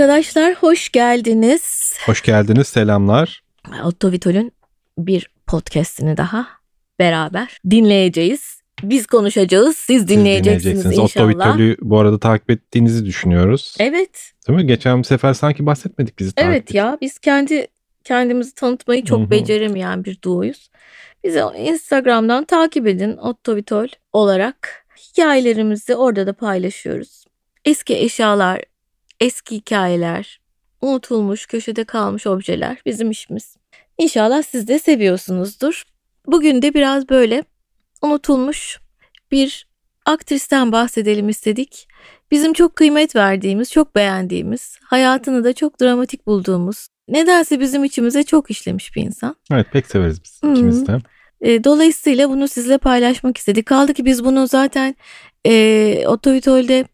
Arkadaşlar hoş geldiniz. Hoş geldiniz, selamlar. Otto Vitol'ün bir podcastini daha beraber dinleyeceğiz. Biz konuşacağız, siz dinleyeceksiniz, siz inşallah. Otto Vitol'ü bu arada takip ettiğinizi düşünüyoruz. Evet. Değil mi? Geçen sefer sanki bahsetmedik bizi takip Evet ya biz kendi kendimizi tanıtmayı çok Hı-hı. beceremeyen bir duoyuz. Bizi Instagram'dan takip edin Otto Vitol olarak. Hikayelerimizi orada da paylaşıyoruz. Eski eşyalar, eski hikayeler, unutulmuş, köşede kalmış objeler bizim işimiz. İnşallah siz de seviyorsunuzdur. Bugün de biraz böyle unutulmuş bir aktristen bahsedelim istedik. Bizim çok kıymet verdiğimiz, çok beğendiğimiz, hayatını da çok dramatik bulduğumuz, nedense bizim içimize çok işlemiş bir insan. Evet pek severiz biz hmm. ikimiz de. E, dolayısıyla bunu sizle paylaşmak istedik. Kaldı ki biz bunu zaten e, Otovitol'de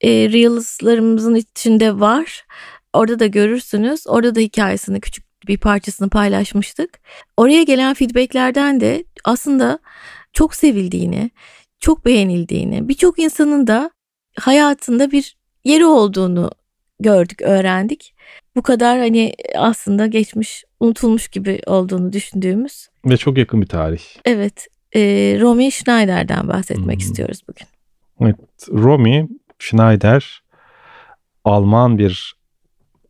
e, Reels'larımızın içinde var. Orada da görürsünüz. Orada da hikayesini küçük bir parçasını paylaşmıştık. Oraya gelen feedbacklerden de aslında çok sevildiğini, çok beğenildiğini, birçok insanın da hayatında bir yeri olduğunu gördük, öğrendik. Bu kadar hani aslında geçmiş, unutulmuş gibi olduğunu düşündüğümüz. Ve çok yakın bir tarih. Evet. E, Romy Schneider'den bahsetmek hmm. istiyoruz bugün. Evet. Romy Schneider Alman bir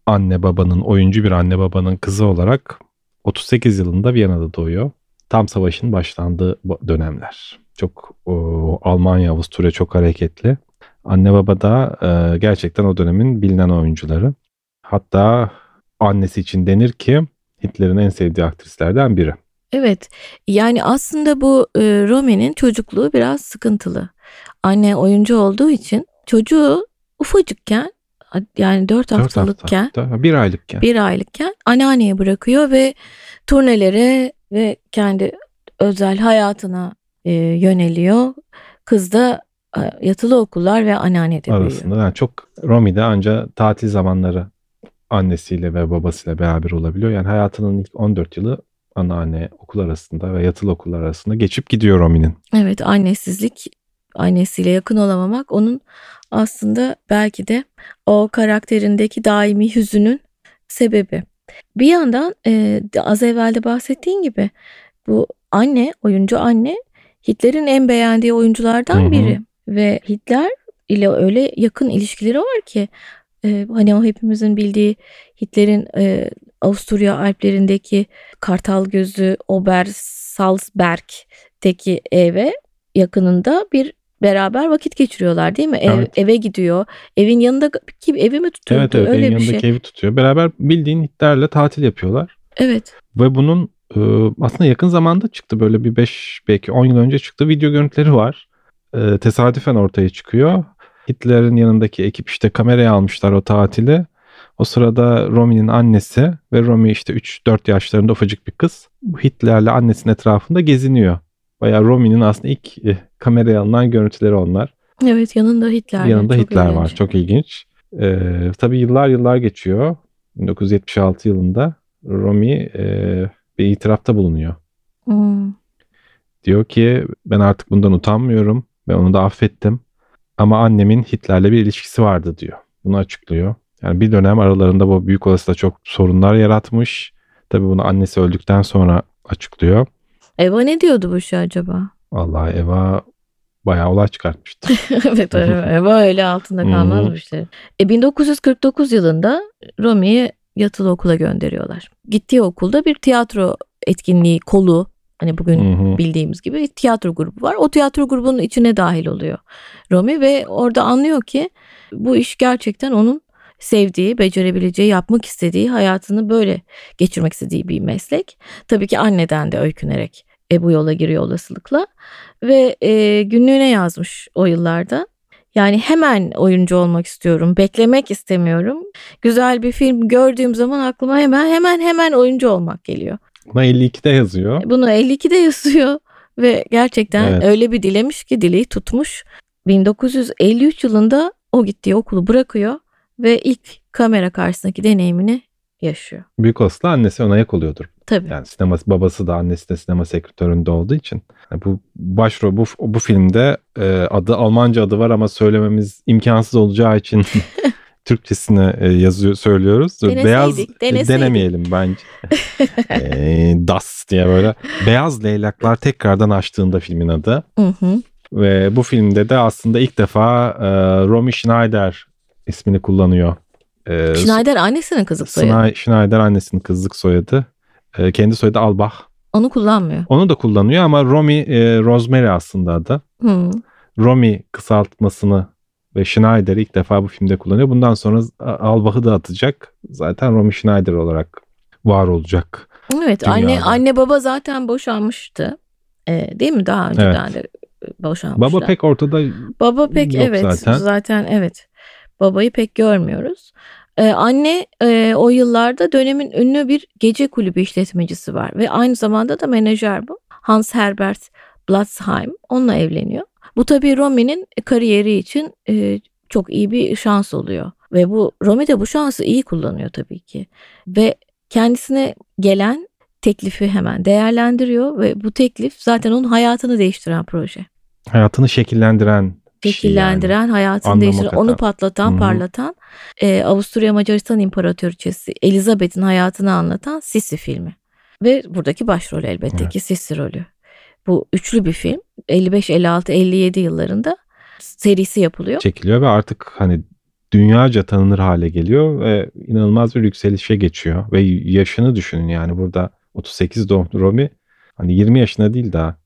anne babanın, oyuncu bir anne babanın kızı olarak 38 yılında Viyana'da doğuyor. Tam savaşın başlandığı dönemler. Çok o, Almanya, Avusturya çok hareketli. Anne baba da e, gerçekten o dönemin bilinen oyuncuları. Hatta annesi için denir ki Hitler'in en sevdiği aktrislerden biri. Evet yani aslında bu e, Rome'nin çocukluğu biraz sıkıntılı. Anne oyuncu olduğu için çocuğu ufacıkken yani 4 haftalıkken hafta, bir aylıkken bir aylıkken anneanneye bırakıyor ve turnelere ve kendi özel hayatına e, yöneliyor. Kız da e, yatılı okullar ve anneannede Arasında büyüyor. yani çok Romi'de anca tatil zamanları annesiyle ve babasıyla beraber olabiliyor. Yani hayatının ilk 14 yılı anneanne okul arasında ve yatılı okullar arasında geçip gidiyor Romi'nin. Evet annesizlik annesiyle yakın olamamak onun aslında belki de o karakterindeki daimi hüzünün sebebi. Bir yandan e, az evvel de bahsettiğin gibi bu anne, oyuncu anne Hitler'in en beğendiği oyunculardan Hı-hı. biri ve Hitler ile öyle yakın ilişkileri var ki e, hani o hepimizin bildiği Hitler'in e, Avusturya Alplerindeki Kartal Gözü Ober Salzberg'teki eve yakınında bir beraber vakit geçiriyorlar değil mi? Ev, evet. Eve gidiyor. Evin yanında kim evi mi tutuyor? Evet evet Öyle evin bir yanındaki şey. evi tutuyor. Beraber bildiğin Hitler'le tatil yapıyorlar. Evet. Ve bunun e, aslında yakın zamanda çıktı böyle bir 5 belki 10 yıl önce çıktı video görüntüleri var. E, tesadüfen ortaya çıkıyor. Hitler'in yanındaki ekip işte kameraya almışlar o tatili. O sırada Romi'nin annesi ve Romi işte 3-4 yaşlarında ufacık bir kız. Bu Hitler'le annesinin etrafında geziniyor. Bayağı Romi'nin aslında ilk e, kameraya alınan görüntüleri onlar. Evet yanında Hitler. Yanında çok Hitler ilginç. var. Çok ilginç. Ee, tabii yıllar yıllar geçiyor. 1976 yılında Romi e, bir itirafta bulunuyor. Hmm. Diyor ki ben artık bundan utanmıyorum ve onu da affettim. Ama annemin Hitler'le bir ilişkisi vardı diyor. Bunu açıklıyor. Yani bir dönem aralarında bu büyük olasılıkla çok sorunlar yaratmış. Tabii bunu annesi öldükten sonra açıklıyor. Eva ne diyordu bu şey acaba? Vallahi Eva bayağı olay çıkartmıştı. evet Eva öyle altında kalmazmıştı. e, 1949 yılında Romi'yi yatılı okula gönderiyorlar. Gittiği okulda bir tiyatro etkinliği kolu hani bugün hı hı. bildiğimiz gibi bir tiyatro grubu var. O tiyatro grubunun içine dahil oluyor Romi ve orada anlıyor ki bu iş gerçekten onun sevdiği, becerebileceği, yapmak istediği, hayatını böyle geçirmek istediği bir meslek. Tabii ki anneden de öykünerek e, bu yola giriyor olasılıkla ve e, günlüğüne yazmış o yıllarda. Yani hemen oyuncu olmak istiyorum, beklemek istemiyorum. Güzel bir film gördüğüm zaman aklıma hemen hemen hemen oyuncu olmak geliyor. Bunu 52'de yazıyor. Bunu 52'de yazıyor ve gerçekten evet. öyle bir dilemiş ki dileği tutmuş. 1953 yılında o gittiği okulu bırakıyor ve ilk kamera karşısındaki deneyimini yaşıyor. Büyük olasılıkla annesi ona ayak oluyordur. Tabii. Yani sineması babası da annesi de sinema sekretöründe olduğu için. Yani bu başrol bu bu filmde e, adı Almanca adı var ama söylememiz imkansız olacağı için Türkçesini e, yazıyor söylüyoruz. Deneseydik, beyaz deneseydik. denemeyelim bence. e, Das diye böyle beyaz leylaklar tekrardan açtığında filmin adı. Hı hı. Ve bu filmde de aslında ilk defa e, Romy Schneider ismini kullanıyor. E, Schneider annesinin kızlık soyadı. Schne- Schneider annesinin kızlık soyadı. E, kendi soyadı Albach. Onu kullanmıyor. Onu da kullanıyor ama Romy e, Rosemary aslında adı. Hı. Romy kısaltmasını ve Schneider'i ilk defa bu filmde kullanıyor. Bundan sonra Albach'ı da atacak. Zaten Romy Schneider olarak var olacak. Evet Dünyada. anne anne baba zaten boşanmıştı. Ee, değil mi? Daha önceden de boşanmışlar. Baba pek ortada Baba pek evet zaten. zaten. evet. Babayı pek görmüyoruz. Ee, anne e, o yıllarda dönemin ünlü bir gece kulübü işletmecisi var ve aynı zamanda da menajer bu. Hans Herbert Blatzheim onunla evleniyor. Bu tabii Romy'nin kariyeri için e, çok iyi bir şans oluyor. Ve bu Romy de bu şansı iyi kullanıyor tabii ki. Ve kendisine gelen teklifi hemen değerlendiriyor ve bu teklif zaten onun hayatını değiştiren proje. hayatını şekillendiren Şekillendiren, yani. hayatını değiştiren, katan. onu patlatan, Hı hı. parlatan e, Avusturya Macaristan İmparatoriçesi Elizabeth'in hayatını anlatan Sisi filmi. Ve buradaki başrol elbette Evet. ki Sisi rolü. Bu üçlü bir film. 55, 56, 57 yıllarında serisi yapılıyor. çekiliyor ve artık hani dünyaca tanınır hale geliyor ve inanılmaz bir yükselişe geçiyor ve yaşını düşünün yani burada 38 doğumlu Romy hani 20 yaşında değil daha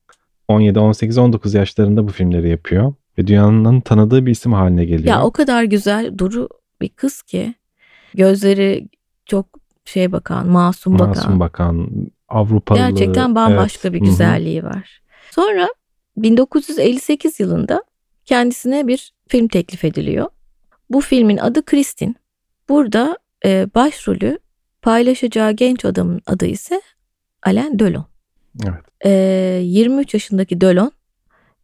17 18 19 yaşlarında bu filmleri yapıyor ve dünyanın tanıdığı bir isim haline geliyor. Ya o kadar güzel duru bir kız ki gözleri çok şey bakan, masum, bakan. Masum bakan Avrupalı. Gerçekten bambaşka evet. bir güzelliği var. Sonra 1958 yılında kendisine bir film teklif ediliyor. Bu filmin adı Kristin. Burada e, başrolü paylaşacağı genç adamın adı ise Alain Delon. Evet. E, 23 yaşındaki Delon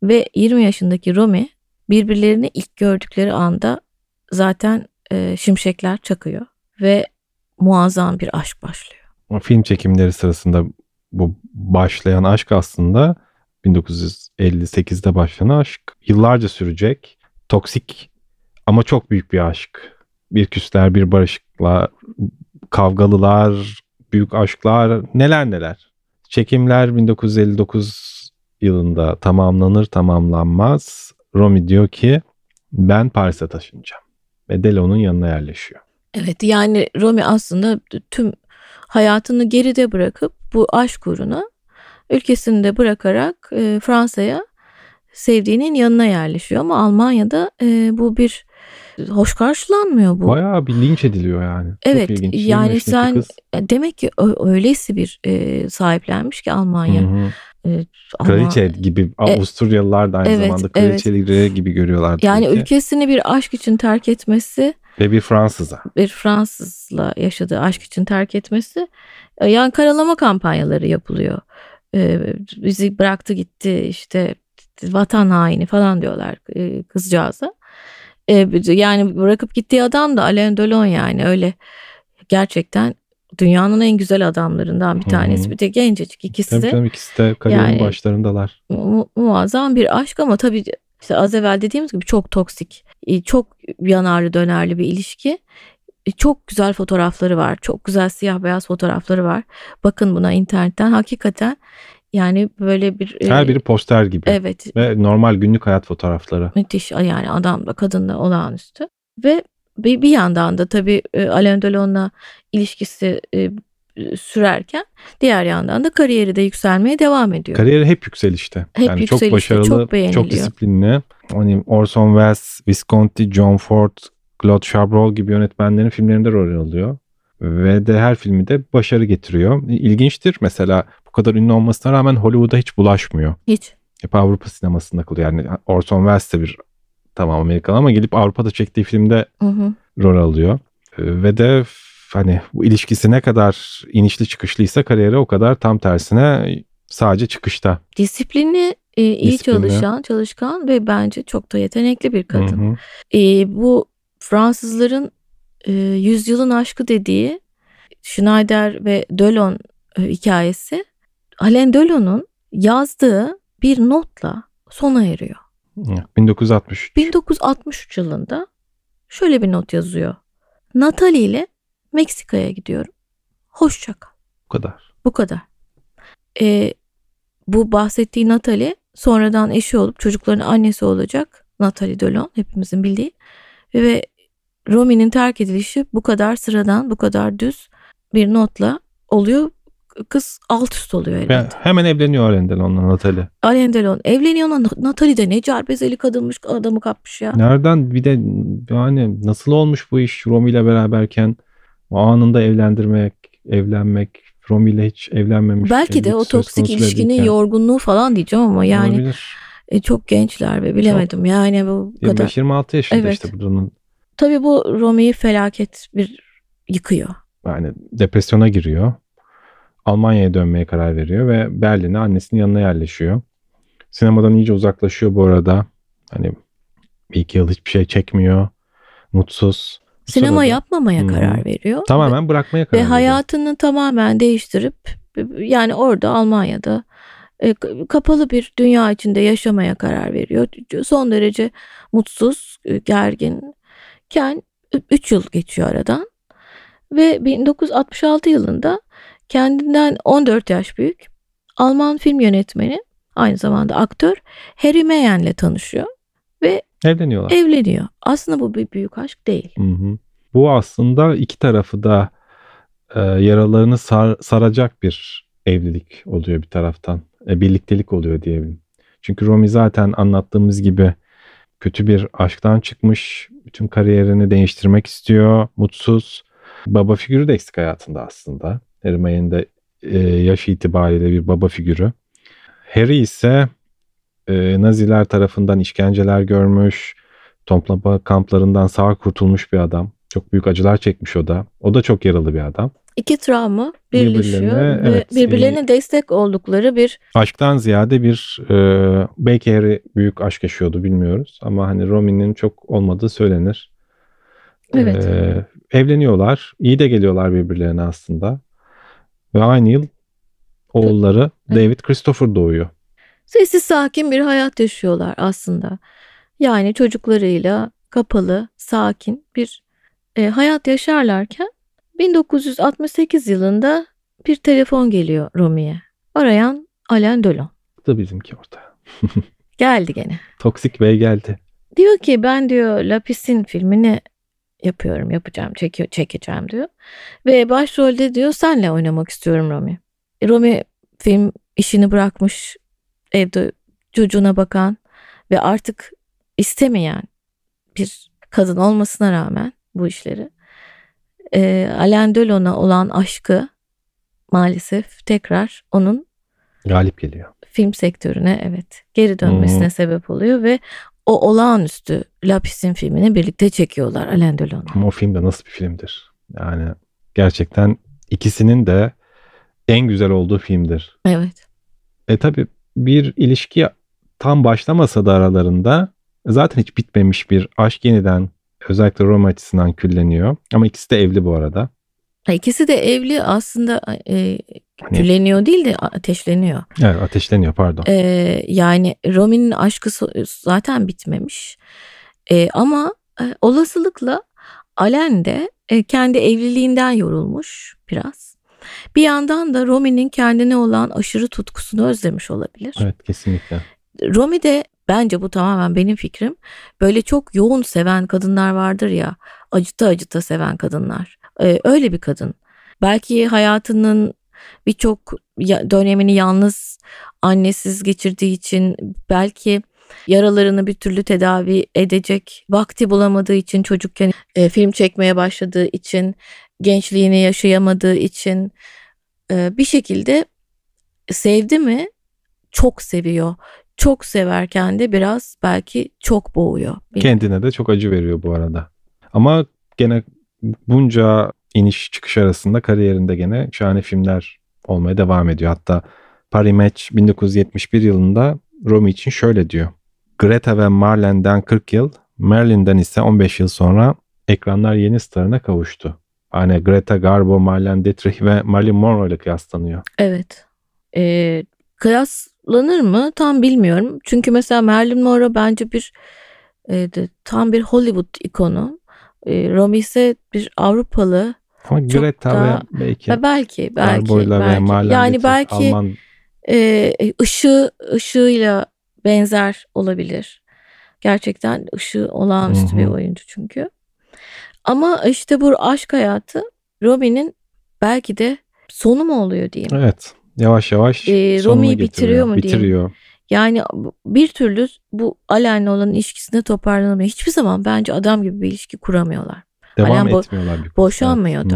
ve 20 yaşındaki Romy birbirlerini ilk gördükleri anda zaten e, şimşekler çakıyor ve muazzam bir aşk başlıyor. Film çekimleri sırasında bu başlayan aşk aslında 1958'de başlayan aşk yıllarca sürecek. Toksik ama çok büyük bir aşk. Bir küsler, bir barışıklar, kavgalılar, büyük aşklar, neler neler. Çekimler 1959 yılında tamamlanır tamamlanmaz. Romy diyor ki ben Paris'e taşınacağım. Ve Delon'un yanına yerleşiyor. Evet yani Romy aslında tüm hayatını geride bırakıp bu aşk uğruna ülkesini de bırakarak e, Fransa'ya sevdiğinin yanına yerleşiyor ama Almanya'da e, bu bir hoş karşılanmıyor bu. Bayağı bir linç ediliyor yani. Evet, Çok ilginç. 20 yani sen- kız. Demek ki öylesi bir e, sahiplenmiş ki Almanya. Hı hı. E, Alman- Kraliçe gibi Avusturyalılar da aynı evet, zamanda evet. kraliçeleri gibi görüyorlar. Yani ki. ülkesini bir aşk için terk etmesi Ve bir Fransız'a. bir Fransızla yaşadığı aşk için terk etmesi e, yani karalama kampanyaları yapılıyor. E, bizi bıraktı gitti işte vatan haini falan diyorlar e, kızcağıza. E, yani bırakıp gittiği adam da Alain Delon yani öyle gerçekten dünyanın en güzel adamlarından bir tanesi. Bir de gencecik ikisi Tabii de canım ikisi de kariyerin Yani- başlarındalar. mu- muazzam bir aşk ama tabii işte az evvel dediğimiz gibi çok toksik, e, çok yanarlı dönerli bir ilişki. E, Çok güzel fotoğrafları var. Çok güzel siyah beyaz fotoğrafları var. Bakın buna internetten. Hakikaten yani böyle bir e, Her biri poster gibi. evet Ve normal günlük hayat fotoğrafları. müthiş yani adamla kadınla olağanüstü. Ve bir, bir yandan da tabii e, Alain Delon'la ilişkisi e, sürerken diğer yandan da kariyeri de yükselmeye devam ediyor. Kariyeri hep yükselişte. Hep yani yükselişte, çok başarılı, çok çok, disiplinli. Hani Orson Welles, Visconti, John Ford, Claude Chabrol gibi yönetmenlerin filmlerinde rol alıyor. Ve de her filmi de başarı getiriyor. İlginçtir mesela bu kadar ünlü olmasına rağmen Hollywood'a hiç bulaşmıyor. Hiç. Hep Avrupa sinemasında kalıyor. Yani Orson Welles de bir tamam Amerikalı ama gelip Avrupa'da çektiği filmde Hı hı. rol alıyor. Ee, Ve de hani bu ilişkisi ne kadar inişli çıkışlıysa kariyeri o kadar tam tersine sadece çıkışta. Disiplinli, e, iyi Disiplinli. çalışan, çalışkan ve bence çok da yetenekli bir kadın. Hı hı. E, bu Fransızların e, yüzyılın aşkı dediği Schneider ve Delon e, hikayesi Alain Delon'un yazdığı bir notla sona eriyor. Evet, 1963. 1963 yılında şöyle bir not yazıyor. Natalie ile Meksika'ya gidiyorum. Hoşça kal. Bu kadar. Bu kadar. Ee, bu bahsettiği Natalie sonradan eşi olup çocukların annesi olacak. Natalie Delon hepimizin bildiği. Ve Romi'nin terk edilişi bu kadar sıradan, bu kadar düz bir notla oluyor. Kız alt üst oluyor elbette. Yani hemen evleniyor Alain Delon'la Natalie. Alain Delon evleniyor. Natalie de ne carbezeli kadınmış adamı kapmış ya. Nereden bir de yani nasıl olmuş bu iş Romi ile beraberken anında evlendirmek, evlenmek, Romi ile hiç evlenmemiş. Belki de o toksik ilişkinin değilken. yorgunluğu falan diyeceğim ama yani e, çok gençler ve bilemedim çok, yani bu kadar. 25-26 yaşında evet. işte bunun. Tabii bu Romi'yi felaket bir yıkıyor. Yani depresyona giriyor. Almanya'ya dönmeye karar veriyor ve Berlin'e annesinin yanına yerleşiyor. Sinemadan iyice uzaklaşıyor bu arada. Hani bir iki yıl hiçbir şey çekmiyor. Mutsuz. Sinema Sırada. yapmamaya hmm. karar veriyor. Tamamen ve, bırakmaya karar veriyor. Ve hayatını tamamen değiştirip yani orada Almanya'da e, kapalı bir dünya içinde yaşamaya karar veriyor. Son derece mutsuz, e, gerginken 3 yıl geçiyor aradan. Ve 1966 yılında kendinden 14 yaş büyük Alman film yönetmeni aynı zamanda aktör Harry Meyen'le tanışıyor ve evleniyorlar. Evleniyor. Aslında bu bir büyük aşk değil. Hı hı. Bu aslında iki tarafı da e, yaralarını sar, saracak bir evlilik oluyor bir taraftan. E, birliktelik oluyor diyebilirim. Çünkü Romy zaten anlattığımız gibi kötü bir aşktan çıkmış. Bütün kariyerini değiştirmek istiyor. Mutsuz. Baba figürü de eksik hayatında aslında. Hermione'nin de e, yaş itibariyle bir baba figürü. Harry ise e, Naziler tarafından işkenceler görmüş, toplama kamplarından sağ kurtulmuş bir adam. Çok büyük acılar çekmiş o da. O da çok yaralı bir adam. İki travma birleşiyor birbirlerine, ve evet, birbirlerine e, destek oldukları bir... Aşktan ziyade bir e, belki Harry büyük aşk yaşıyordu bilmiyoruz ama hani Romi'nin çok olmadığı söylenir. Evet. E, evleniyorlar. iyi de geliyorlar birbirlerine aslında. Ve aynı yıl oğulları. David Christopher doğuyor. Sessiz sakin bir hayat yaşıyorlar aslında. Yani çocuklarıyla kapalı, sakin bir e, hayat yaşarlarken 1968 yılında bir telefon geliyor Romi'ye. Arayan Alain Delon. Da bizimki orada. geldi gene. Toksik Bey geldi. Diyor ki ben diyor Lapis'in filmini yapıyorum, yapacağım, çekiyor, çekeceğim diyor. Ve başrolde diyor senle oynamak istiyorum Romi. E, Romi film işini bırakmış, evde çocuğuna bakan ve artık istemeyen bir kadın olmasına rağmen bu işleri e, Alain Delon'a olan aşkı maalesef tekrar onun galip geliyor. Film sektörüne evet geri dönmesine hmm. sebep oluyor ve o olağanüstü Lapis'in filmini birlikte çekiyorlar Alain Delon'la. Ama o film de nasıl bir filmdir? Yani gerçekten ikisinin de en güzel olduğu filmdir. Evet. E tabi bir ilişki tam başlamasa da aralarında zaten hiç bitmemiş bir aşk yeniden özellikle Roma açısından külleniyor. Ama ikisi de evli bu arada. İkisi de evli aslında e, hani, külleniyor değil de ateşleniyor. Evet ateşleniyor pardon. E, yani Romi'nin aşkı zaten bitmemiş. E, ama e, olasılıkla Alen de e, kendi evliliğinden yorulmuş biraz. Bir yandan da Romi'nin kendine olan aşırı tutkusunu özlemiş olabilir. Evet kesinlikle. Romi de bence bu tamamen benim fikrim. Böyle çok yoğun seven kadınlar vardır ya. Acıta acıta seven kadınlar. Ee, öyle bir kadın. Belki hayatının birçok dönemini yalnız annesiz geçirdiği için belki yaralarını bir türlü tedavi edecek vakti bulamadığı için çocukken e, film çekmeye başladığı için gençliğini yaşayamadığı için e, bir şekilde sevdi mi çok seviyor çok severken de biraz belki çok boğuyor. Kendine de çok acı veriyor bu arada. Ama gene bunca iniş çıkış arasında kariyerinde gene şahane filmler olmaya devam ediyor. Hatta Paris Match 1971 yılında Romy için şöyle diyor. Greta ve Marlene'den 40 yıl, Marilyn'den ise 15 yıl sonra ekranlar yeni starına kavuştu. Hani Greta Garbo, Marlene Dietrich ve Marilyn Monroe ile kıyaslanıyor. Evet. Ee, kıyaslanır mı tam bilmiyorum. Çünkü mesela Marilyn Monroe bence bir e, de, tam bir Hollywood ikonu. E, Romy ise bir Avrupalı. Ama Greta daha, ve belki. Ve belki belki. belki. Ve yani belki Alman... e, ışığı ışığıyla benzer olabilir. Gerçekten ışığı olağanüstü Hı-hı. bir oyuncu çünkü. Ama işte bu aşk hayatı Robin'in belki de sonu mu oluyor diyeyim. Evet. Yavaş yavaş e, Romi'yi bitiriyor mu bitiriyor. diyeyim. Yani bir türlü bu Alen'le olan ilişkisinde toparlanamıyor. Hiçbir zaman bence adam gibi bir ilişki kuramıyorlar. Devam Alen bo- etmiyorlar. Bir boşanmıyor da.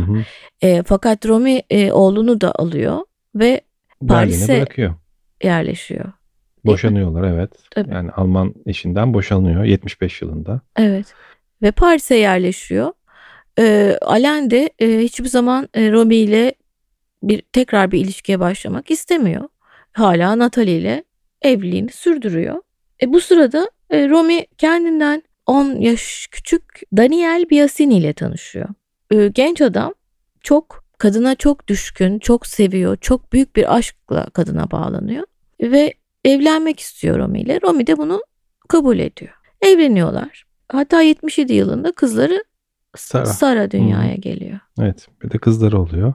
E, fakat Romi e, oğlunu da alıyor ve Paris'e yerleşiyor. Boşanıyorlar evet. Tabii. Yani Alman eşinden boşanıyor 75 yılında. Evet. Ve Paris'e yerleşiyor. E, Alen de e, hiçbir zaman e, Romy ile bir tekrar bir ilişkiye başlamak istemiyor. Hala Natalie ile evliliğini sürdürüyor. E, bu sırada e, Romy kendinden 10 yaş küçük Daniel Biasini ile tanışıyor. E, genç adam çok kadına çok düşkün, çok seviyor, çok büyük bir aşkla kadına bağlanıyor ve evlenmek istiyor Romy ile. Romy de bunu kabul ediyor. Evleniyorlar. Hatta 77 yılında kızları Sara, Sara dünyaya hmm. geliyor. Evet bir de kızları oluyor.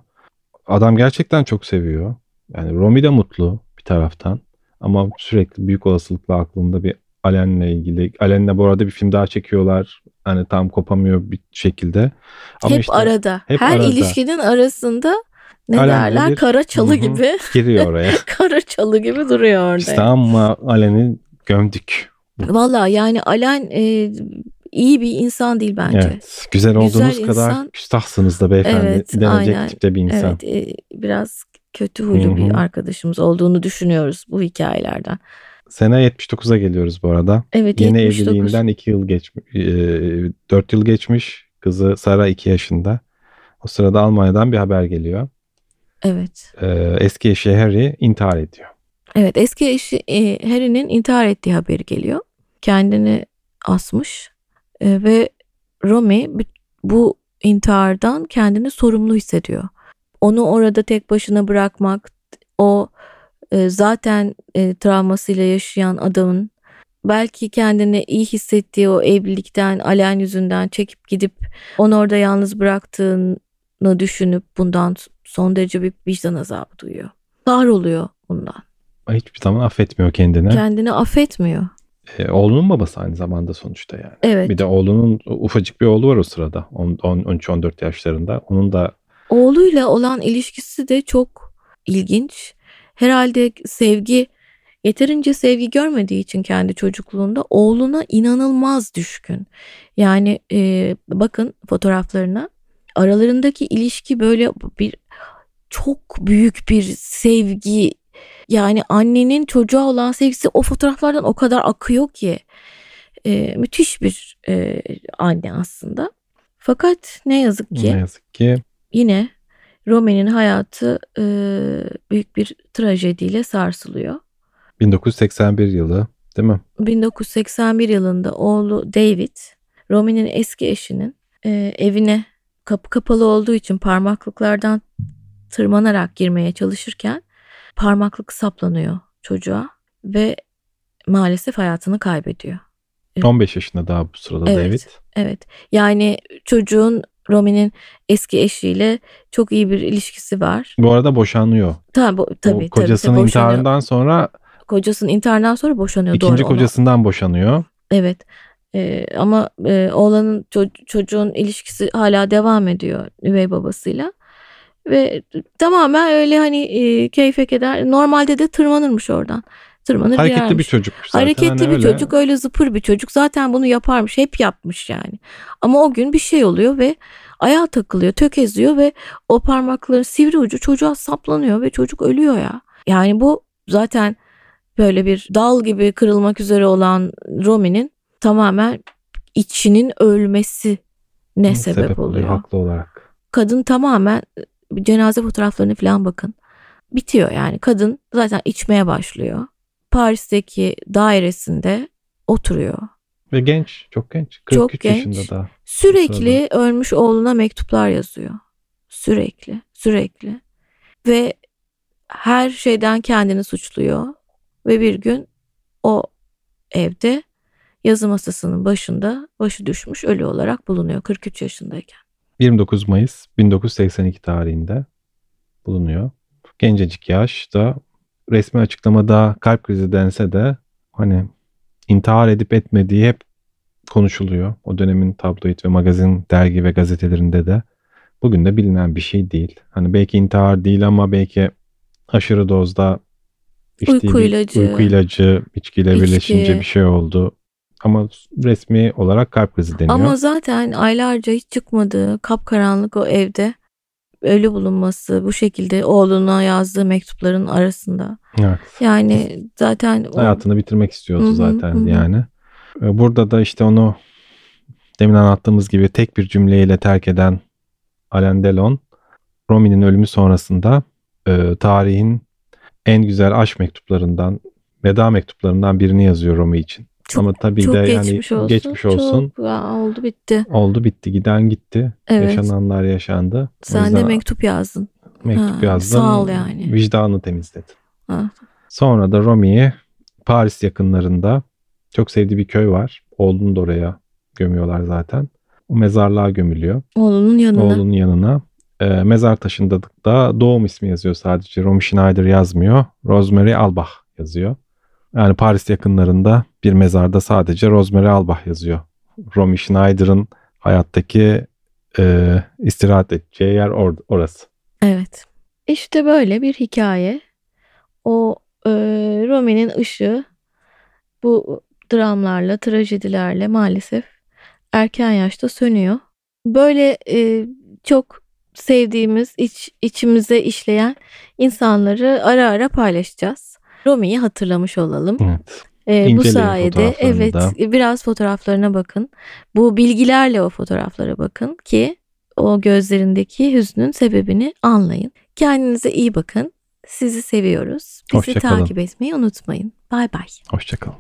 Adam gerçekten çok seviyor. Yani Romy de mutlu bir taraftan. Ama sürekli büyük olasılıkla aklında bir Alen'le ilgili. Alen'le bu arada bir film daha çekiyorlar. Hani tam kopamıyor bir şekilde. Ama hep işte, arada. Hep Her arada. ilişkinin arasında ne Alen'le derler? Bir, kara çalı hı-hı, gibi. Giriyor oraya. kara çalı gibi duruyor orada. İşte ama Alen'i gömdük. Valla yani Alen e, iyi bir insan değil bence. Evet. Güzel olduğunuz Güzel kadar insan, küstahsınız da beyefendi. Evet, denecek aynen. tipte bir insan. Evet. E, biraz kötü huylu Hı-hı. bir arkadaşımız olduğunu düşünüyoruz bu hikayelerden. Sene 79'a geliyoruz bu arada. Evet Yeni 79. evliliğinden 2 yıl geçmiş. 4 yıl geçmiş. Kızı Sara 2 yaşında. O sırada Almanya'dan bir haber geliyor. Evet. Ee, eski eşi Harry intihar ediyor. Evet eski eşi e, Harry'nin intihar ettiği haberi geliyor. Kendini asmış e, ve Romy bu intihardan kendini sorumlu hissediyor. Onu orada tek başına bırakmak, o e, zaten e, travmasıyla yaşayan adamın belki kendini iyi hissettiği o evlilikten, alen yüzünden çekip gidip onu orada yalnız bıraktığını düşünüp bundan son derece bir vicdan azabı duyuyor. oluyor bundan. Hiçbir zaman affetmiyor kendini. Kendini affetmiyor. E, oğlunun babası aynı zamanda sonuçta yani. Evet. Bir de oğlunun ufacık bir oğlu var o sırada. 13-14 yaşlarında. Onun da Oğluyla olan ilişkisi de çok ilginç. Herhalde sevgi yeterince sevgi görmediği için kendi çocukluğunda oğluna inanılmaz düşkün. Yani e, bakın fotoğraflarına aralarındaki ilişki böyle bir çok büyük bir sevgi yani annenin çocuğa olan sevgisi o fotoğraflardan o kadar akıyor ki e, müthiş bir e, anne aslında. Fakat ne yazık ki ne yazık ki yine Rome'nin hayatı e, büyük bir trajediyle sarsılıyor. 1981 yılı değil mi? 1981 yılında oğlu David, Rome'nin eski eşinin e, evine kapı kapalı olduğu için parmaklıklardan tırmanarak girmeye çalışırken parmaklık saplanıyor çocuğa ve maalesef hayatını kaybediyor. 15 yaşında daha bu sırada evet, David. Evet. Yani çocuğun Romi'nin eski eşiyle çok iyi bir ilişkisi var. Bu arada boşanıyor. Tabii tabii. O kocasının tabii, intiharından sonra kocasının intiharından sonra boşanıyor. İkinci doğru kocasından ona. boşanıyor. Evet. Ee, ama e, oğlanın ço- çocuğun ilişkisi hala devam ediyor üvey babasıyla. Ve tamamen öyle hani e, keyfe keder. Normalde de tırmanırmış oradan. Tırmanır Hareketli girermiş. bir çocuk. Zaten. Hareketli hani bir öyle. çocuk öyle zıpır bir çocuk. Zaten bunu yaparmış. Hep yapmış yani. Ama o gün bir şey oluyor ve ayağa takılıyor, tökeziyor ve o parmakların sivri ucu çocuğa saplanıyor ve çocuk ölüyor ya. Yani bu zaten böyle bir dal gibi kırılmak üzere olan Romi'nin tamamen içinin ölmesi ne sebep, sebep oluyor. oluyor haklı olarak. Kadın tamamen cenaze fotoğraflarını falan bakın. Bitiyor yani kadın zaten içmeye başlıyor. Paris'teki dairesinde oturuyor. Ve genç, çok genç. 43 çok genç. yaşında da. Sürekli ölmüş oğluna mektuplar yazıyor. Sürekli, sürekli. Ve her şeyden kendini suçluyor. Ve bir gün o evde yazı masasının başında başı düşmüş ölü olarak bulunuyor 43 yaşındayken. 29 Mayıs 1982 tarihinde bulunuyor. Gencecik yaşta resmi açıklamada kalp krizi dense de hani intihar edip etmediği hep konuşuluyor. O dönemin tabloid ve magazin dergi ve gazetelerinde de. Bugün de bilinen bir şey değil. Hani belki intihar değil ama belki aşırı dozda uyku ilacı, uyku ilacı içkiyle içki. birleşince bir şey oldu. Ama resmi olarak kalp krizi deniyor. Ama zaten aylarca hiç çıkmadığı kapkaranlık o evde ölü bulunması bu şekilde oğluna yazdığı mektupların arasında. Evet. Yani zaten o... hayatını bitirmek istiyordu hı hı, zaten hı. yani. Ee, burada da işte onu demin anlattığımız gibi tek bir cümleyle terk eden Alain Delon, Romi'nin ölümü sonrasında e, tarihin en güzel aşk mektuplarından, veda mektuplarından birini yazıyor Romi için. Çok, Ama tabii çok de yani geçmiş olsun. geçmiş olsun. Çok ya, oldu bitti. Oldu bitti. Giden gitti. Evet. Yaşananlar yaşandı. Sen de mektup yazdın. Mektup ha, yazdım. Sağ ol yani. Vicdanı temizledin. Ha. Sonra da Romi'yi Paris yakınlarında çok sevdiği bir köy var. Oğlunu da oraya gömüyorlar zaten. O mezarlığa gömülüyor. Oğlunun yanına. Oğlunun yanına. E, mezar taşında da doğum ismi yazıyor sadece. Romy Schneider yazmıyor. Rosemary Albach yazıyor. Yani Paris yakınlarında bir mezarda sadece Rosemary Albach yazıyor. Romy Schneider'ın hayattaki e, istirahat edeceği yer or- orası. Evet. İşte böyle bir hikaye. O e, Romy'nin ışığı bu dramlarla, trajedilerle maalesef erken yaşta sönüyor. Böyle e, çok sevdiğimiz, iç, içimize işleyen insanları ara ara paylaşacağız. Romi'yi hatırlamış olalım. Evet. Ee, bu sayede evet biraz fotoğraflarına bakın. Bu bilgilerle o fotoğraflara bakın ki o gözlerindeki hüznün sebebini anlayın. Kendinize iyi bakın. Sizi seviyoruz. Bizi takip etmeyi unutmayın. Bay bay. Hoşçakalın.